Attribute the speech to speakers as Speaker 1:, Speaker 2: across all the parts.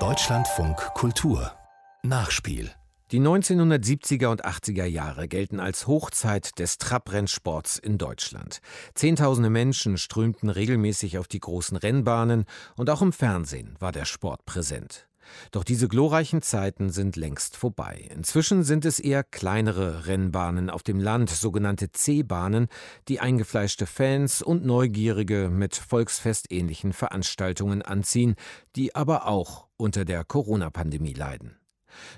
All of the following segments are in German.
Speaker 1: Deutschlandfunk Kultur Nachspiel
Speaker 2: die 1970er und 80er Jahre gelten als Hochzeit des Trabrennsports in Deutschland. Zehntausende Menschen strömten regelmäßig auf die großen Rennbahnen und auch im Fernsehen war der Sport präsent. Doch diese glorreichen Zeiten sind längst vorbei. Inzwischen sind es eher kleinere Rennbahnen auf dem Land, sogenannte C-Bahnen, die eingefleischte Fans und Neugierige mit volksfestähnlichen Veranstaltungen anziehen, die aber auch unter der Corona-Pandemie leiden.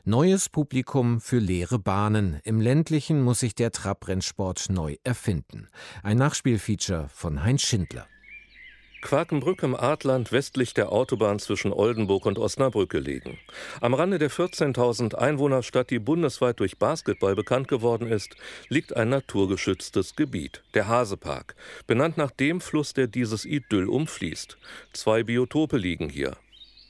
Speaker 2: Neues Publikum für leere Bahnen. Im ländlichen muss sich der Trabrennsport neu erfinden. Ein Nachspielfeature von Heinz Schindler.
Speaker 3: Quakenbrück im Artland westlich der Autobahn zwischen Oldenburg und Osnabrück gelegen. Am Rande der 14.000 Einwohnerstadt, die bundesweit durch Basketball bekannt geworden ist, liegt ein naturgeschütztes Gebiet, der Hasepark, benannt nach dem Fluss, der dieses Idyll umfließt. Zwei Biotope liegen hier.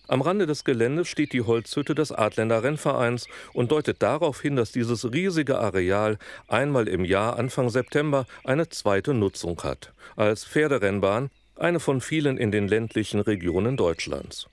Speaker 3: Am Rande des Geländes steht die Holzhütte des Adländer Rennvereins und deutet darauf hin, dass dieses riesige Areal einmal im Jahr Anfang September eine zweite Nutzung hat, als Pferderennbahn eine von vielen in den ländlichen Regionen Deutschlands.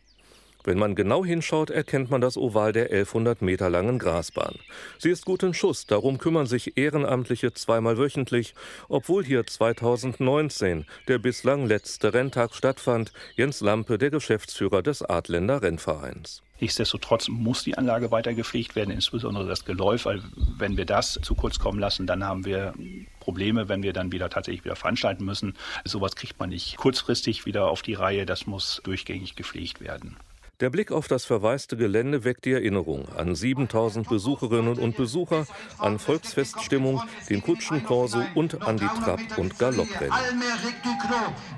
Speaker 3: Wenn man genau hinschaut, erkennt man das Oval der 1100 Meter langen Grasbahn. Sie ist gut in Schuss, darum kümmern sich Ehrenamtliche zweimal wöchentlich, obwohl hier 2019 der bislang letzte Renntag stattfand, Jens Lampe, der Geschäftsführer des Adländer Rennvereins.
Speaker 4: Nichtsdestotrotz muss die Anlage weiter gepflegt werden, insbesondere das Geläuf, weil wenn wir das zu kurz kommen lassen, dann haben wir Probleme, wenn wir dann wieder tatsächlich wieder veranstalten müssen. Sowas kriegt man nicht kurzfristig wieder auf die Reihe, das muss durchgängig gepflegt werden.
Speaker 3: Der Blick auf das verwaiste Gelände weckt die Erinnerung an 7000 Besucherinnen und Besucher, an Volksfeststimmung, den Kutschenkorso und an die Trab- und Galopprennen.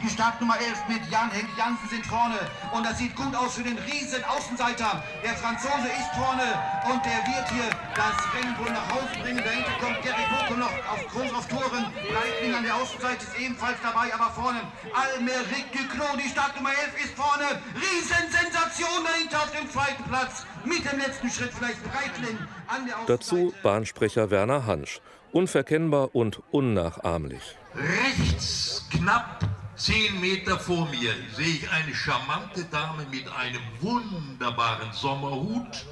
Speaker 5: Die Startnummer 11 mit Jan-Henk Jansen sind vorne. Und das sieht gut aus für den riesen Außenseiter. Der Franzose ist vorne und der wird hier das Rennen wohl nach Hause bringen. Dahinter kommt Gary Boko noch auf, groß auf Touren. Breitling an der Außenseite ist ebenfalls dabei, aber vorne Almeric Duclos, die Startnummer 11 ist vorne. Riesensensation! Dahinter auf dem zweiten Platz. Mit dem letzten Schritt vielleicht Breitling an der
Speaker 3: Dazu Bahnsprecher Werner Hansch. Unverkennbar und unnachahmlich.
Speaker 6: Rechts knapp zehn Meter vor mir sehe ich eine charmante Dame mit einem wunderbaren Sommerhut.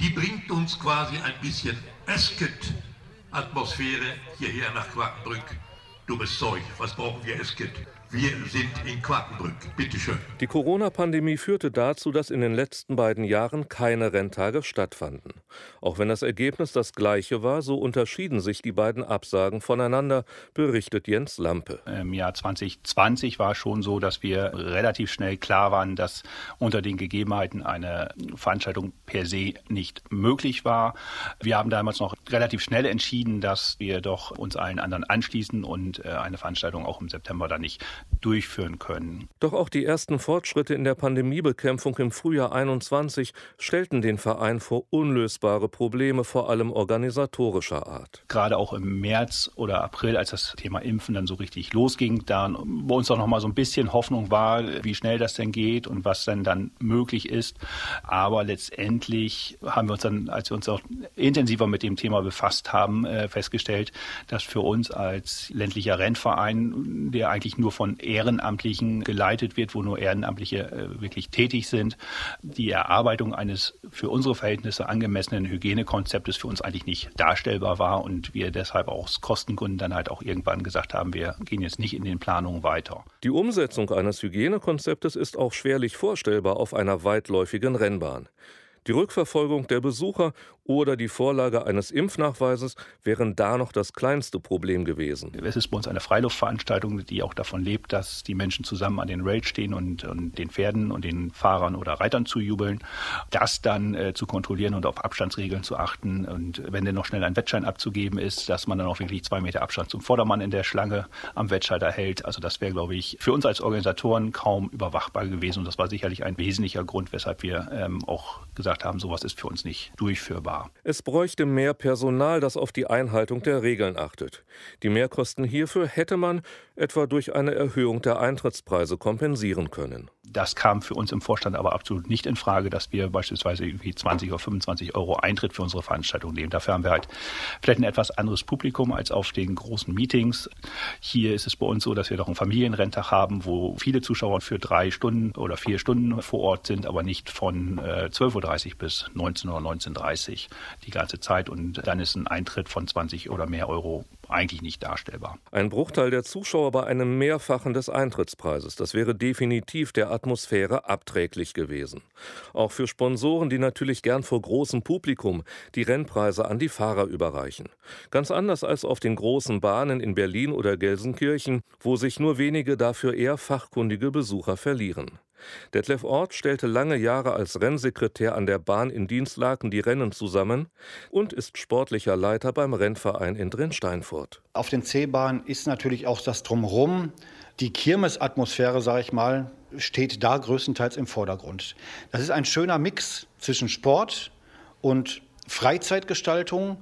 Speaker 6: Die bringt uns quasi ein bisschen Esket-Atmosphäre hierher nach Quakenbrück. Dummes Zeug, was brauchen wir Esket? Wir sind in Quakenbrück. Bitte schön.
Speaker 3: Die Corona-Pandemie führte dazu, dass in den letzten beiden Jahren keine Renntage stattfanden. Auch wenn das Ergebnis das gleiche war, so unterschieden sich die beiden Absagen voneinander, berichtet Jens Lampe.
Speaker 4: Im Jahr 2020 war schon so, dass wir relativ schnell klar waren, dass unter den Gegebenheiten eine Veranstaltung per se nicht möglich war. Wir haben damals noch relativ schnell entschieden, dass wir doch uns allen anderen anschließen und äh, eine Veranstaltung auch im September dann nicht durchführen können.
Speaker 3: Doch auch die ersten Fortschritte in der Pandemiebekämpfung im Frühjahr 21 stellten den Verein vor unlösbare Probleme, vor allem organisatorischer Art.
Speaker 4: Gerade auch im März oder April, als das Thema Impfen dann so richtig losging, da bei uns auch noch mal so ein bisschen Hoffnung war, wie schnell das denn geht und was denn dann möglich ist. Aber letztendlich haben wir uns dann, als wir uns auch intensiver mit dem Thema befasst haben, äh, festgestellt, dass für uns als ländlicher Rennverein, der eigentlich nur von Ehrenamtlichen geleitet wird, wo nur Ehrenamtliche äh, wirklich tätig sind. Die Erarbeitung eines für unsere Verhältnisse angemessenen Hygienekonzeptes für uns eigentlich nicht darstellbar war und wir deshalb aus Kostengründen dann halt auch irgendwann gesagt haben, wir gehen jetzt nicht in den Planungen weiter.
Speaker 3: Die Umsetzung eines Hygienekonzeptes ist auch schwerlich vorstellbar auf einer weitläufigen Rennbahn. Die Rückverfolgung der Besucher oder die Vorlage eines Impfnachweises wären da noch das kleinste Problem gewesen.
Speaker 4: Es ist bei uns eine Freiluftveranstaltung, die auch davon lebt, dass die Menschen zusammen an den Rails stehen und, und den Pferden und den Fahrern oder Reitern zujubeln. Das dann äh, zu kontrollieren und auf Abstandsregeln zu achten und wenn denn noch schnell ein Wettschein abzugeben ist, dass man dann auch wirklich zwei Meter Abstand zum Vordermann in der Schlange am Wettschalter hält. Also das wäre, glaube ich, für uns als Organisatoren kaum überwachbar gewesen und das war sicherlich ein wesentlicher Grund, weshalb wir ähm, auch gesagt gesagt haben, sowas ist für uns nicht durchführbar.
Speaker 3: Es bräuchte mehr Personal, das auf die Einhaltung der Regeln achtet. Die Mehrkosten hierfür hätte man etwa durch eine Erhöhung der Eintrittspreise kompensieren können.
Speaker 4: Das kam für uns im Vorstand aber absolut nicht in Frage, dass wir beispielsweise irgendwie 20 oder 25 Euro Eintritt für unsere Veranstaltung nehmen. Dafür haben wir halt vielleicht ein etwas anderes Publikum als auf den großen Meetings. Hier ist es bei uns so, dass wir doch einen Familienrenntag haben, wo viele Zuschauer für drei Stunden oder vier Stunden vor Ort sind, aber nicht von äh, 12.30 Uhr bis 19 oder 19.30 Uhr die ganze Zeit. Und dann ist ein Eintritt von 20 oder mehr Euro eigentlich nicht darstellbar.
Speaker 3: Ein Bruchteil der Zuschauer bei einem Mehrfachen des Eintrittspreises. Das wäre definitiv der Atmosphäre abträglich gewesen. Auch für Sponsoren, die natürlich gern vor großem Publikum die Rennpreise an die Fahrer überreichen. Ganz anders als auf den großen Bahnen in Berlin oder Gelsenkirchen, wo sich nur wenige dafür eher fachkundige Besucher verlieren. Detlef Ort stellte lange Jahre als Rennsekretär an der Bahn in Dienstlaken die Rennen zusammen und ist sportlicher Leiter beim Rennverein in Drinsteinfurt.
Speaker 7: Auf den C-Bahnen ist natürlich auch das Drumherum. Die Kirmesatmosphäre, sage ich mal, steht da größtenteils im Vordergrund. Das ist ein schöner Mix zwischen Sport und Freizeitgestaltung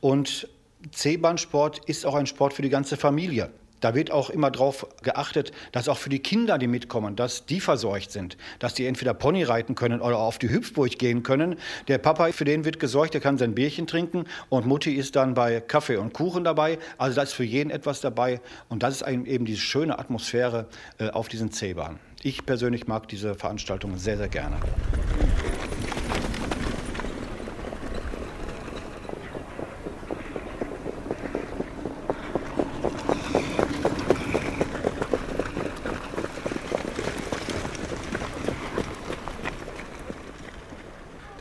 Speaker 7: und C-Bahn-Sport ist auch ein Sport für die ganze Familie. Da wird auch immer darauf geachtet, dass auch für die Kinder, die mitkommen, dass die versorgt sind, dass die entweder Pony reiten können oder auf die Hüpfburg gehen können. Der Papa, für den wird gesorgt, der kann sein Bierchen trinken und Mutti ist dann bei Kaffee und Kuchen dabei. Also da ist für jeden etwas dabei und das ist eben diese schöne Atmosphäre äh, auf diesen C-Bahnen. Ich persönlich mag diese Veranstaltungen sehr, sehr gerne.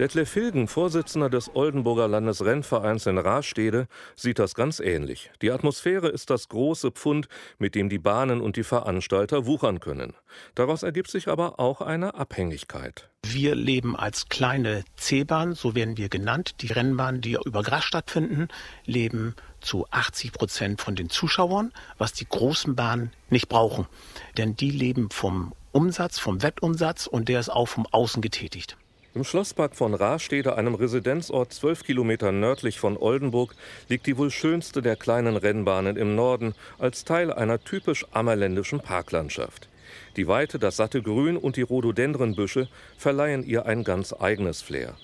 Speaker 3: Detlef Hilgen, Vorsitzender des Oldenburger Landesrennvereins in Rastede, sieht das ganz ähnlich. Die Atmosphäre ist das große Pfund, mit dem die Bahnen und die Veranstalter wuchern können. Daraus ergibt sich aber auch eine Abhängigkeit.
Speaker 8: Wir leben als kleine C-Bahn, so werden wir genannt. Die Rennbahnen, die über Gras stattfinden, leben zu 80 Prozent von den Zuschauern, was die großen Bahnen nicht brauchen. Denn die leben vom Umsatz, vom Wettumsatz und der ist auch vom Außen getätigt.
Speaker 3: Im Schlosspark von Rastede, einem Residenzort zwölf Kilometer nördlich von Oldenburg, liegt die wohl schönste der kleinen Rennbahnen im Norden als Teil einer typisch ammerländischen Parklandschaft. Die Weite, das satte Grün und die Rhododendrenbüsche verleihen ihr ein ganz eigenes Flair.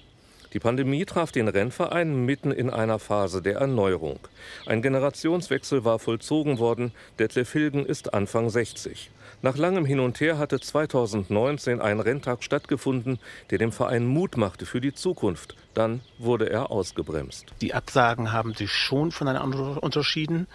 Speaker 3: Die Pandemie traf den Rennverein mitten in einer Phase der Erneuerung. Ein Generationswechsel war vollzogen worden. Detlef Hilgen ist Anfang 60. Nach langem Hin und Her hatte 2019 ein Renntag stattgefunden, der dem Verein Mut machte für die Zukunft. Dann wurde er ausgebremst.
Speaker 8: Die Absagen haben sich schon voneinander unterschieden.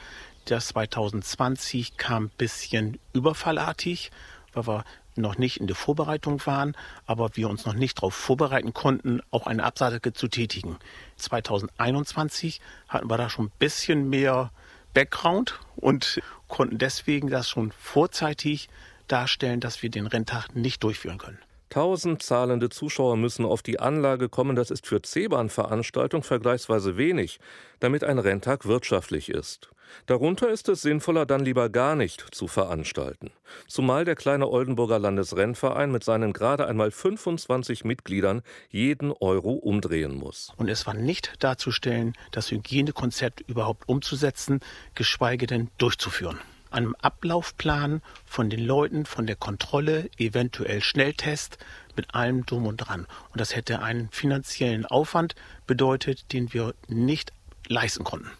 Speaker 8: Das 2020 kam ein bisschen überfallartig, weil wir noch nicht in der Vorbereitung waren, aber wir uns noch nicht darauf vorbereiten konnten, auch eine Absage zu tätigen. 2021 hatten wir da schon ein bisschen mehr Background und konnten deswegen das schon vorzeitig darstellen, dass wir den Renntag nicht durchführen können.
Speaker 3: Tausend zahlende Zuschauer müssen auf die Anlage kommen. Das ist für C-Bahn-Veranstaltungen vergleichsweise wenig, damit ein Renntag wirtschaftlich ist. Darunter ist es sinnvoller, dann lieber gar nicht zu veranstalten. Zumal der kleine Oldenburger Landesrennverein mit seinen gerade einmal 25 Mitgliedern jeden Euro umdrehen muss.
Speaker 8: Und es war nicht darzustellen, das Hygienekonzept überhaupt umzusetzen, geschweige denn durchzuführen einem Ablaufplan von den Leuten, von der Kontrolle, eventuell Schnelltest, mit allem drum und dran. Und das hätte einen finanziellen Aufwand bedeutet, den wir nicht leisten konnten.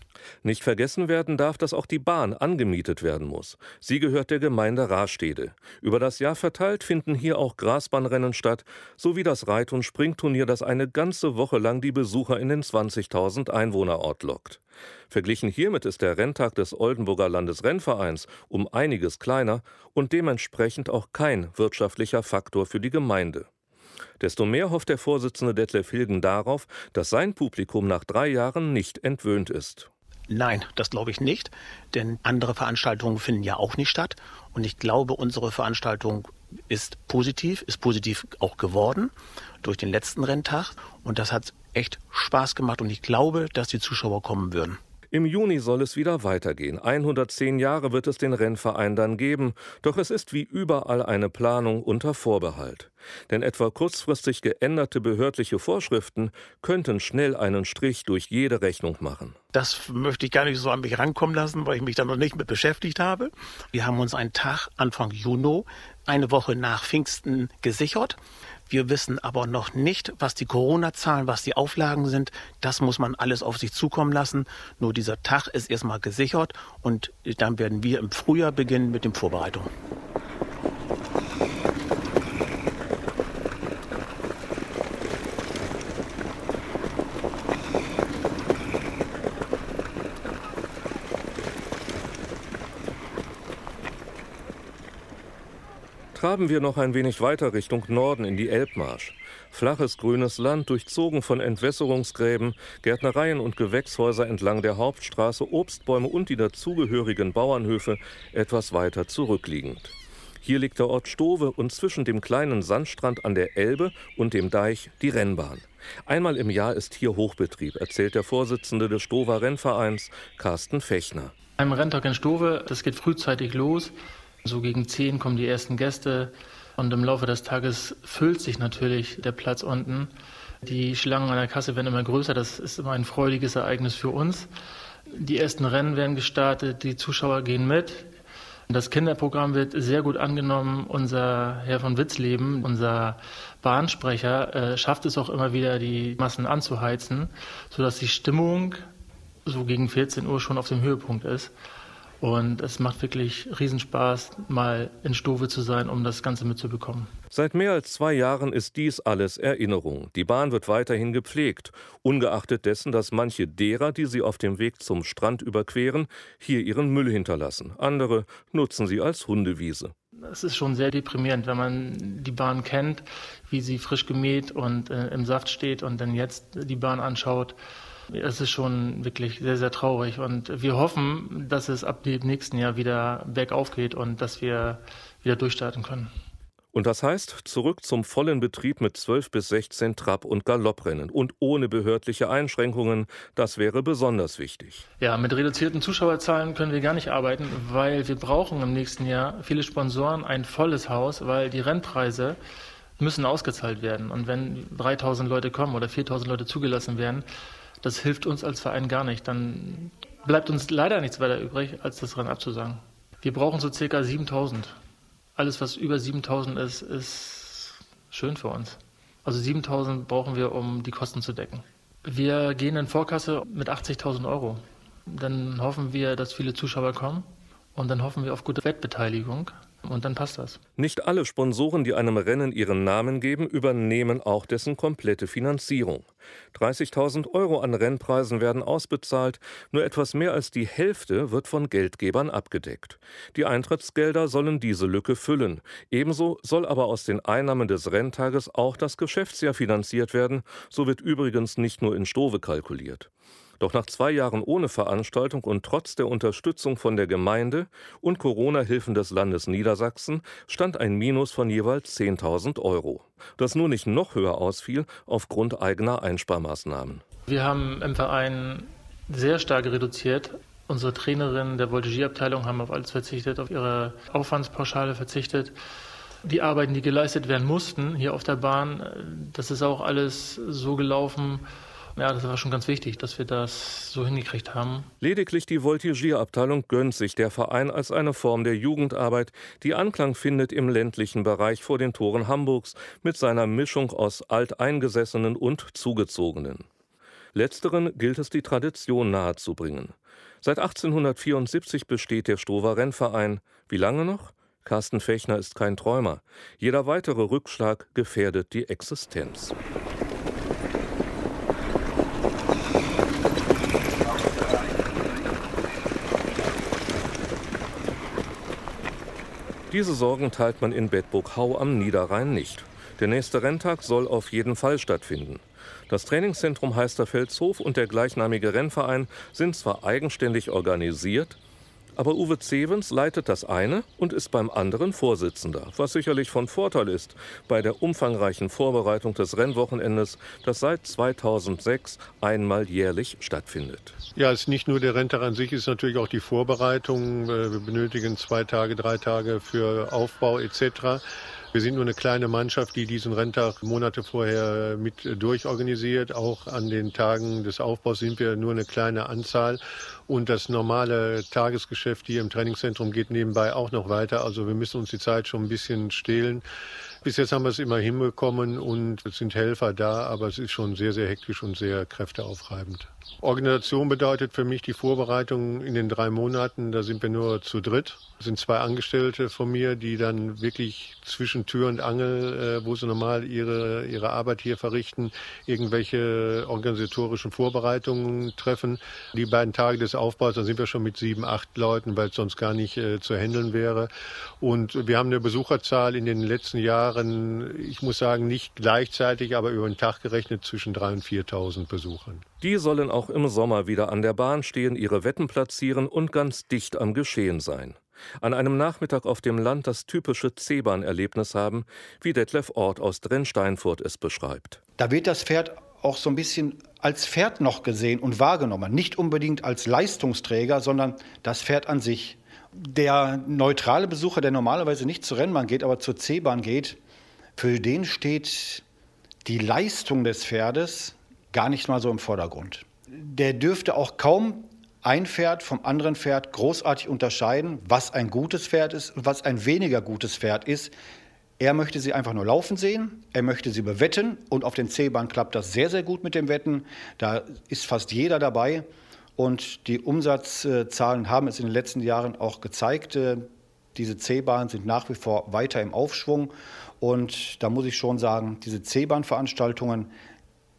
Speaker 3: Nicht vergessen werden darf, dass auch die Bahn angemietet werden muss. Sie gehört der Gemeinde Rastede. Über das Jahr verteilt finden hier auch Grasbahnrennen statt, sowie das Reit- und Springturnier, das eine ganze Woche lang die Besucher in den 20.000 Einwohnerort lockt. Verglichen hiermit ist der Renntag des Oldenburger Landesrennvereins um einiges kleiner und dementsprechend auch kein wirtschaftlicher Faktor für die Gemeinde. Desto mehr hofft der Vorsitzende Detlef Hilgen darauf, dass sein Publikum nach drei Jahren nicht entwöhnt ist.
Speaker 8: Nein, das glaube ich nicht, denn andere Veranstaltungen finden ja auch nicht statt. Und ich glaube, unsere Veranstaltung ist positiv, ist positiv auch geworden durch den letzten Renntag. Und das hat echt Spaß gemacht und ich glaube, dass die Zuschauer kommen würden.
Speaker 3: Im Juni soll es wieder weitergehen. 110 Jahre wird es den Rennverein dann geben, doch es ist wie überall eine Planung unter Vorbehalt. Denn etwa kurzfristig geänderte behördliche Vorschriften könnten schnell einen Strich durch jede Rechnung machen.
Speaker 8: Das möchte ich gar nicht so an mich rankommen lassen, weil ich mich da noch nicht mit beschäftigt habe. Wir haben uns einen Tag Anfang Juni, eine Woche nach Pfingsten gesichert. Wir wissen aber noch nicht, was die Corona-Zahlen, was die Auflagen sind. Das muss man alles auf sich zukommen lassen. Nur dieser Tag ist erstmal gesichert und dann werden wir im Frühjahr beginnen mit den Vorbereitungen.
Speaker 3: Traben wir noch ein wenig weiter Richtung Norden in die Elbmarsch. Flaches grünes Land, durchzogen von Entwässerungsgräben, Gärtnereien und Gewächshäuser entlang der Hauptstraße, Obstbäume und die dazugehörigen Bauernhöfe etwas weiter zurückliegend. Hier liegt der Ort Stowe und zwischen dem kleinen Sandstrand an der Elbe und dem Deich die Rennbahn. Einmal im Jahr ist hier Hochbetrieb, erzählt der Vorsitzende des Stover Rennvereins, Carsten Fechner.
Speaker 9: Ein Renntag in Stowe, das geht frühzeitig los. So gegen zehn kommen die ersten Gäste und im Laufe des Tages füllt sich natürlich der Platz unten. Die Schlangen an der Kasse werden immer größer. Das ist immer ein freudiges Ereignis für uns. Die ersten Rennen werden gestartet, die Zuschauer gehen mit. Das Kinderprogramm wird sehr gut angenommen. Unser Herr von Witzleben, unser Bahnsprecher, äh, schafft es auch immer wieder, die Massen anzuheizen, sodass die Stimmung so gegen 14 Uhr schon auf dem Höhepunkt ist. Und es macht wirklich Riesenspaß, mal in Stove zu sein, um das Ganze mitzubekommen.
Speaker 3: Seit mehr als zwei Jahren ist dies alles Erinnerung. Die Bahn wird weiterhin gepflegt, ungeachtet dessen, dass manche derer, die sie auf dem Weg zum Strand überqueren, hier ihren Müll hinterlassen. Andere nutzen sie als Hundewiese.
Speaker 9: Es ist schon sehr deprimierend, wenn man die Bahn kennt, wie sie frisch gemäht und äh, im Saft steht und dann jetzt die Bahn anschaut. Es ist schon wirklich sehr, sehr traurig und wir hoffen, dass es ab dem nächsten Jahr wieder bergauf geht und dass wir wieder durchstarten können.
Speaker 3: Und das heißt, zurück zum vollen Betrieb mit 12 bis 16 Trab- und Galopprennen und ohne behördliche Einschränkungen, das wäre besonders wichtig.
Speaker 9: Ja, mit reduzierten Zuschauerzahlen können wir gar nicht arbeiten, weil wir brauchen im nächsten Jahr viele Sponsoren, ein volles Haus, weil die Rennpreise müssen ausgezahlt werden. Und wenn 3000 Leute kommen oder 4000 Leute zugelassen werden, das hilft uns als Verein gar nicht. Dann bleibt uns leider nichts weiter übrig, als das Rennen abzusagen. Wir brauchen so circa 7000. Alles, was über 7000 ist, ist schön für uns. Also 7000 brauchen wir, um die Kosten zu decken. Wir gehen in Vorkasse mit 80.000 Euro. Dann hoffen wir, dass viele Zuschauer kommen und dann hoffen wir auf gute Wettbeteiligung. Und dann passt das.
Speaker 3: Nicht alle Sponsoren, die einem Rennen ihren Namen geben, übernehmen auch dessen komplette Finanzierung. 30.000 Euro an Rennpreisen werden ausbezahlt, nur etwas mehr als die Hälfte wird von Geldgebern abgedeckt. Die Eintrittsgelder sollen diese Lücke füllen. Ebenso soll aber aus den Einnahmen des Renntages auch das Geschäftsjahr finanziert werden. So wird übrigens nicht nur in Stove kalkuliert. Doch nach zwei Jahren ohne Veranstaltung und trotz der Unterstützung von der Gemeinde und Corona-Hilfen des Landes Niedersachsen stand ein Minus von jeweils 10.000 Euro, das nur nicht noch höher ausfiel aufgrund eigener Einsparmaßnahmen.
Speaker 9: Wir haben im Verein sehr stark reduziert. Unsere Trainerin der Voltigierabteilung haben auf alles verzichtet, auf ihre Aufwandspauschale verzichtet. Die Arbeiten, die geleistet werden mussten hier auf der Bahn, das ist auch alles so gelaufen, ja, das war schon ganz wichtig, dass wir das so hingekriegt haben.
Speaker 3: Lediglich die Voltigierabteilung gönnt sich der Verein als eine Form der Jugendarbeit, die Anklang findet im ländlichen Bereich vor den Toren Hamburgs mit seiner Mischung aus Alteingesessenen und Zugezogenen. Letzteren gilt es die Tradition nahezubringen. Seit 1874 besteht der Stover Rennverein. Wie lange noch? Carsten Fechner ist kein Träumer. Jeder weitere Rückschlag gefährdet die Existenz. Diese Sorgen teilt man in Bedburg-Hau am Niederrhein nicht. Der nächste Renntag soll auf jeden Fall stattfinden. Das Trainingszentrum Heisterfelshof und der gleichnamige Rennverein sind zwar eigenständig organisiert, Aber Uwe Zevens leitet das eine und ist beim anderen Vorsitzender, was sicherlich von Vorteil ist bei der umfangreichen Vorbereitung des Rennwochenendes, das seit 2006 einmal jährlich stattfindet.
Speaker 10: Ja, es ist nicht nur der Renntag an sich, es ist natürlich auch die Vorbereitung. Äh, wir benötigen zwei Tage, drei Tage für Aufbau etc. Wir sind nur eine kleine Mannschaft, die diesen Renntag Monate vorher mit durchorganisiert. Auch an den Tagen des Aufbaus sind wir nur eine kleine Anzahl. Und das normale Tagesgeschäft hier im Trainingszentrum geht nebenbei auch noch weiter. Also wir müssen uns die Zeit schon ein bisschen stehlen. Bis jetzt haben wir es immer hinbekommen und es sind Helfer da, aber es ist schon sehr, sehr hektisch und sehr kräfteaufreibend. Organisation bedeutet für mich die Vorbereitung in den drei Monaten. Da sind wir nur zu dritt. Es sind zwei Angestellte von mir, die dann wirklich zwischen Tür und Angel, äh, wo sie normal ihre, ihre Arbeit hier verrichten, irgendwelche organisatorischen Vorbereitungen treffen. Die beiden Tage des Aufbaus, dann sind wir schon mit sieben, acht Leuten, weil es sonst gar nicht äh, zu handeln wäre. Und wir haben eine Besucherzahl in den letzten Jahren, ich muss sagen, nicht gleichzeitig, aber über den Tag gerechnet zwischen drei und 4.000 Besuchern.
Speaker 3: Die sollen auch im Sommer wieder an der Bahn stehen, ihre Wetten platzieren und ganz dicht am Geschehen sein. An einem Nachmittag auf dem Land das typische C-Bahn-Erlebnis haben, wie Detlef Ort aus Drensteinfurt es beschreibt.
Speaker 7: Da wird das Pferd auch so ein bisschen als Pferd noch gesehen und wahrgenommen. Nicht unbedingt als Leistungsträger, sondern das Pferd an sich. Der neutrale Besucher, der normalerweise nicht zur Rennbahn geht, aber zur C-Bahn geht, für den steht die Leistung des Pferdes gar nicht mal so im Vordergrund. Der dürfte auch kaum ein Pferd vom anderen Pferd großartig unterscheiden, was ein gutes Pferd ist und was ein weniger gutes Pferd ist. Er möchte sie einfach nur laufen sehen, er möchte sie bewetten und auf den C-Bahn klappt das sehr, sehr gut mit dem Wetten. Da ist fast jeder dabei und die Umsatzzahlen haben es in den letzten Jahren auch gezeigt. Diese C-Bahnen sind nach wie vor weiter im Aufschwung und da muss ich schon sagen, diese C-Bahn-Veranstaltungen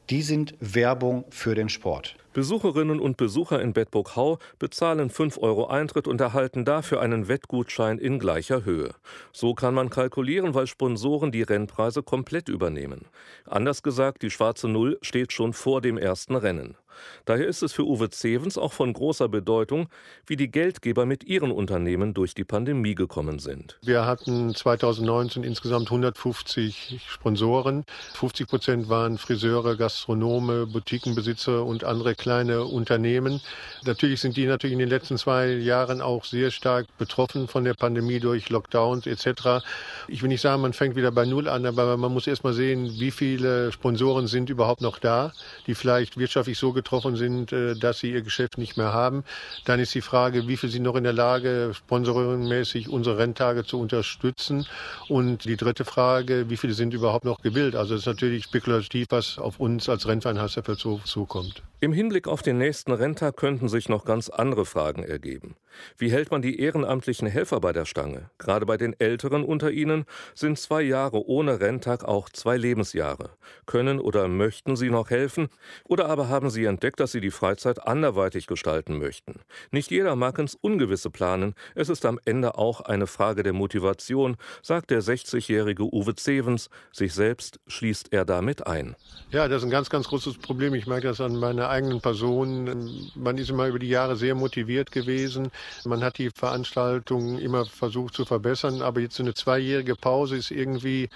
Speaker 7: die sind Werbung für den Sport.
Speaker 3: Besucherinnen und Besucher in Bedburg-Hau bezahlen 5 Euro Eintritt und erhalten dafür einen Wettgutschein in gleicher Höhe. So kann man kalkulieren, weil Sponsoren die Rennpreise komplett übernehmen. Anders gesagt, die schwarze Null steht schon vor dem ersten Rennen. Daher ist es für Uwe Zevens auch von großer Bedeutung, wie die Geldgeber mit ihren Unternehmen durch die Pandemie gekommen sind.
Speaker 10: Wir hatten 2019 insgesamt 150 Sponsoren. 50 Prozent waren Friseure, Gastronome, Boutiquenbesitzer und andere kleine Unternehmen. Natürlich sind die natürlich in den letzten zwei Jahren auch sehr stark betroffen von der Pandemie durch Lockdowns etc. Ich will nicht sagen, man fängt wieder bei Null an, aber man muss erst mal sehen, wie viele Sponsoren sind überhaupt noch da, die vielleicht wirtschaftlich so betroffen sind, äh, dass sie ihr Geschäft nicht mehr haben. Dann ist die Frage, wie viel sind noch in der Lage, sponsoringmäßig unsere Renntage zu unterstützen. Und die dritte Frage, wie viele sind überhaupt noch gewillt? Also es ist natürlich spekulativ, was auf uns als Rennverein Hasselfeld so zukommt.
Speaker 3: Im Hinblick auf den nächsten Renntag könnten sich noch ganz andere Fragen ergeben. Wie hält man die ehrenamtlichen Helfer bei der Stange? Gerade bei den Älteren unter ihnen sind zwei Jahre ohne Renntag auch zwei Lebensjahre. Können oder möchten sie noch helfen? Oder aber haben sie entdeckt, dass sie die Freizeit anderweitig gestalten möchten? Nicht jeder mag ins Ungewisse planen. Es ist am Ende auch eine Frage der Motivation, sagt der 60-jährige Uwe Zevens. Sich selbst schließt er damit ein.
Speaker 10: Ja, das ist ein ganz, ganz großes Problem. Ich merke das an meiner eigenen Person. Man ist immer über die Jahre sehr motiviert gewesen. Man hat die Veranstaltung immer versucht zu verbessern, aber jetzt so eine zweijährige Pause ist irgendwie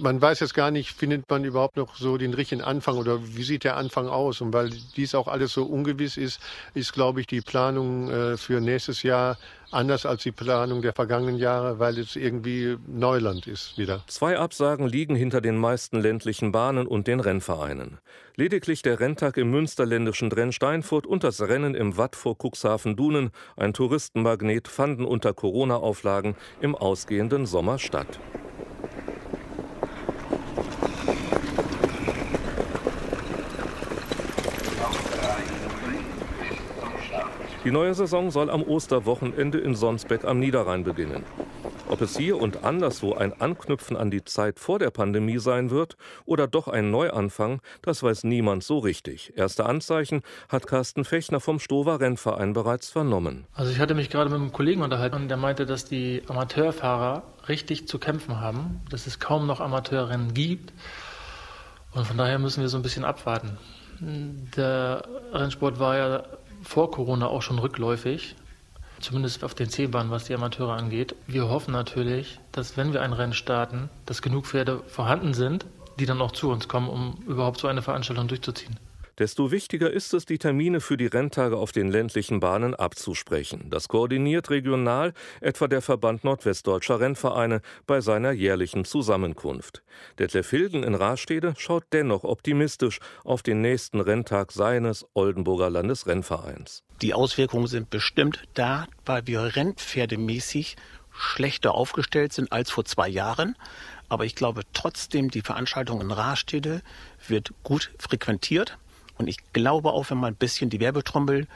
Speaker 10: man weiß jetzt gar nicht, findet man überhaupt noch so den richtigen Anfang oder wie sieht der Anfang aus? Und weil dies auch alles so ungewiss ist, ist, glaube ich, die Planung äh, für nächstes Jahr anders als die Planung der vergangenen Jahre, weil es irgendwie Neuland ist wieder.
Speaker 3: Zwei Absagen liegen hinter den meisten ländlichen Bahnen und den Rennvereinen. Lediglich der Renntag im münsterländischen Drensteinfurt und das Rennen im Watt vor Cuxhaven-Dunen, ein Touristenmagnet, fanden unter Corona-Auflagen im ausgehenden Sommer statt. Die neue Saison soll am Osterwochenende in Sonsbeck am Niederrhein beginnen. Ob es hier und anderswo ein Anknüpfen an die Zeit vor der Pandemie sein wird oder doch ein Neuanfang, das weiß niemand so richtig. Erste Anzeichen hat Carsten Fechner vom Stover Rennverein bereits vernommen.
Speaker 9: Also ich hatte mich gerade mit einem Kollegen unterhalten und der meinte, dass die Amateurfahrer richtig zu kämpfen haben, dass es kaum noch Amateurrennen gibt. Und von daher müssen wir so ein bisschen abwarten. Der Rennsport war ja vor Corona auch schon rückläufig. zumindest auf den C-Bahnen, was die Amateure angeht. Wir hoffen natürlich, dass wenn wir ein Rennen starten, dass genug Pferde vorhanden sind, die dann auch zu uns kommen, um überhaupt so eine Veranstaltung durchzuziehen.
Speaker 3: Desto wichtiger ist es, die Termine für die Renntage auf den ländlichen Bahnen abzusprechen. Das koordiniert regional etwa der Verband Nordwestdeutscher Rennvereine bei seiner jährlichen Zusammenkunft. Detlef Hilden in Rastede schaut dennoch optimistisch auf den nächsten Renntag seines Oldenburger Landesrennvereins.
Speaker 8: Die Auswirkungen sind bestimmt da, weil wir rennpferdemäßig schlechter aufgestellt sind als vor zwei Jahren. Aber ich glaube trotzdem, die Veranstaltung in Rastede wird gut frequentiert. Und ich glaube auch, wenn man ein bisschen die Werbetrommel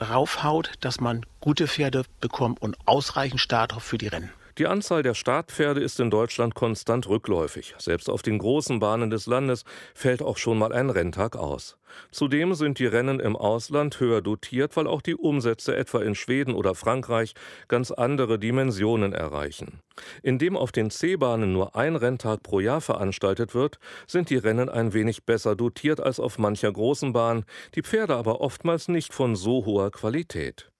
Speaker 8: raufhaut, dass man gute Pferde bekommt und ausreichend Starthoff für die Rennen.
Speaker 3: Die Anzahl der Startpferde ist in Deutschland konstant rückläufig. Selbst auf den großen Bahnen des Landes fällt auch schon mal ein Renntag aus. Zudem sind die Rennen im Ausland höher dotiert, weil auch die Umsätze etwa in Schweden oder Frankreich ganz andere Dimensionen erreichen. Indem auf den C-Bahnen nur ein Renntag pro Jahr veranstaltet wird, sind die Rennen ein wenig besser dotiert als auf mancher großen Bahn, die Pferde aber oftmals nicht von so hoher Qualität.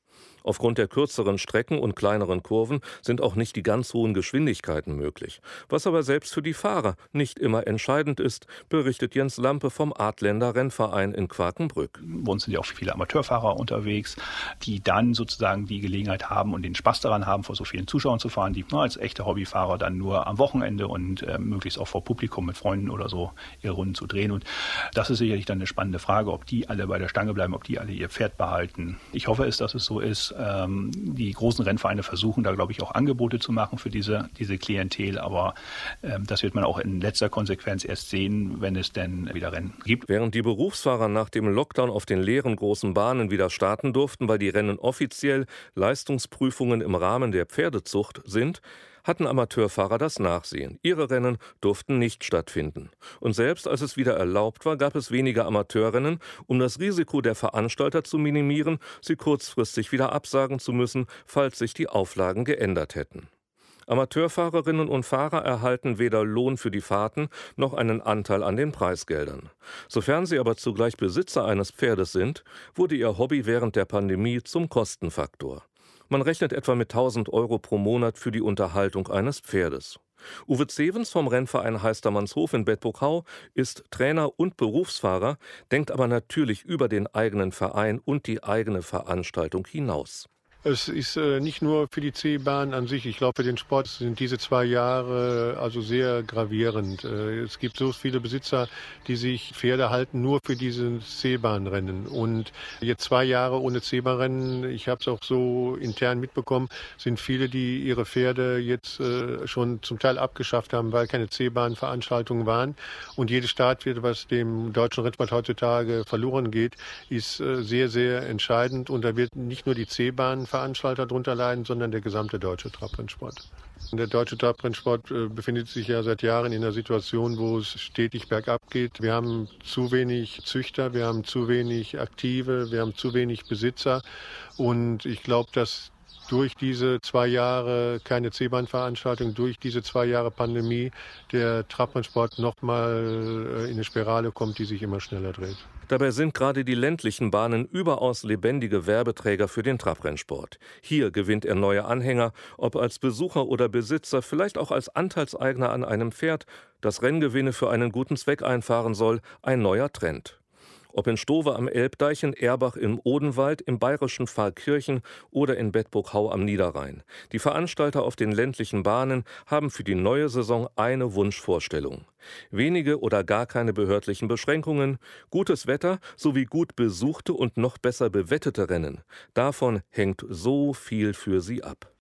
Speaker 3: Aufgrund der kürzeren Strecken und kleineren Kurven sind auch nicht die ganz hohen Geschwindigkeiten möglich. Was aber selbst für die Fahrer nicht immer entscheidend ist, berichtet Jens Lampe vom Adländer Rennverein in Quakenbrück.
Speaker 4: Bei uns sind ja auch viele Amateurfahrer unterwegs, die dann sozusagen die Gelegenheit haben und den Spaß daran haben, vor so vielen Zuschauern zu fahren, die als echte Hobbyfahrer dann nur am Wochenende und äh, möglichst auch vor Publikum mit Freunden oder so ihre Runden zu drehen. Und das ist sicherlich dann eine spannende Frage, ob die alle bei der Stange bleiben, ob die alle ihr Pferd behalten. Ich hoffe es, dass es so ist ähm, die großen Rennvereine versuchen da, glaube ich, auch Angebote zu machen für diese, diese Klientel. Aber ähm, das wird man auch in letzter Konsequenz erst sehen, wenn es denn wieder Rennen gibt.
Speaker 3: Während die Berufsfahrer nach dem Lockdown auf den leeren großen Bahnen wieder starten durften, weil die Rennen offiziell Leistungsprüfungen im Rahmen der Pferdezucht sind, hatten Amateurfahrer das Nachsehen. Ihre Rennen durften nicht stattfinden. Und selbst als es wieder erlaubt war, gab es weniger Amateurrennen, um das Risiko der Veranstalter zu minimieren, sie kurzfristig wieder absagen zu müssen, falls sich die Auflagen geändert hätten. Amateurfahrerinnen und Fahrer erhalten weder Lohn für die Fahrten noch einen Anteil an den Preisgeldern. Sofern sie aber zugleich Besitzer eines Pferdes sind, wurde ihr Hobby während der Pandemie zum Kostenfaktor. Man rechnet etwa mit 1000 Euro pro Monat für die Unterhaltung eines Pferdes. Uwe Zevens vom Rennverein Heistermannshof in Bedburghau ist Trainer und Berufsfahrer, denkt aber natürlich über den eigenen Verein und die eigene Veranstaltung hinaus.
Speaker 10: Es ist äh, nicht nur für die C-Bahn an sich. Ich glaube, für den Sport sind diese zwei Jahre also sehr gravierend. Äh, es gibt so viele Besitzer, die sich Pferde halten nur für diese C-Bahn-Rennen. Und jetzt zwei Jahre ohne C-Bahn-Rennen, ich habe es auch so intern mitbekommen, sind viele, die ihre Pferde jetzt äh, schon zum Teil abgeschafft haben, weil keine C-Bahn-Veranstaltungen waren. Und jede Startwerte, was dem deutschen Rennsport heutzutage verloren geht, ist äh, sehr, sehr entscheidend. Und da wird nicht nur die C-Bahn Veranstalter darunter leiden, sondern der gesamte deutsche Trabrennsport. Der deutsche Trabrennsport äh, befindet sich ja seit Jahren in einer Situation, wo es stetig bergab geht. Wir haben zu wenig Züchter, wir haben zu wenig Aktive, wir haben zu wenig Besitzer. Und ich glaube, dass durch diese zwei Jahre keine C-Bahn-Veranstaltung, durch diese zwei Jahre Pandemie der Trabrennsport nochmal äh, in eine Spirale kommt, die sich immer schneller dreht.
Speaker 3: Dabei sind gerade die ländlichen Bahnen überaus lebendige Werbeträger für den Trabrennsport. Hier gewinnt er neue Anhänger, ob als Besucher oder Besitzer, vielleicht auch als Anteilseigner an einem Pferd, das Renngewinne für einen guten Zweck einfahren soll, ein neuer Trend. Ob in Stowe am Elbdeich, in Erbach im Odenwald, im bayerischen Pfarrkirchen oder in Bedburghau am Niederrhein. Die Veranstalter auf den ländlichen Bahnen haben für die neue Saison eine Wunschvorstellung. Wenige oder gar keine behördlichen Beschränkungen, gutes Wetter sowie gut besuchte und noch besser bewettete Rennen. Davon hängt so viel für sie ab.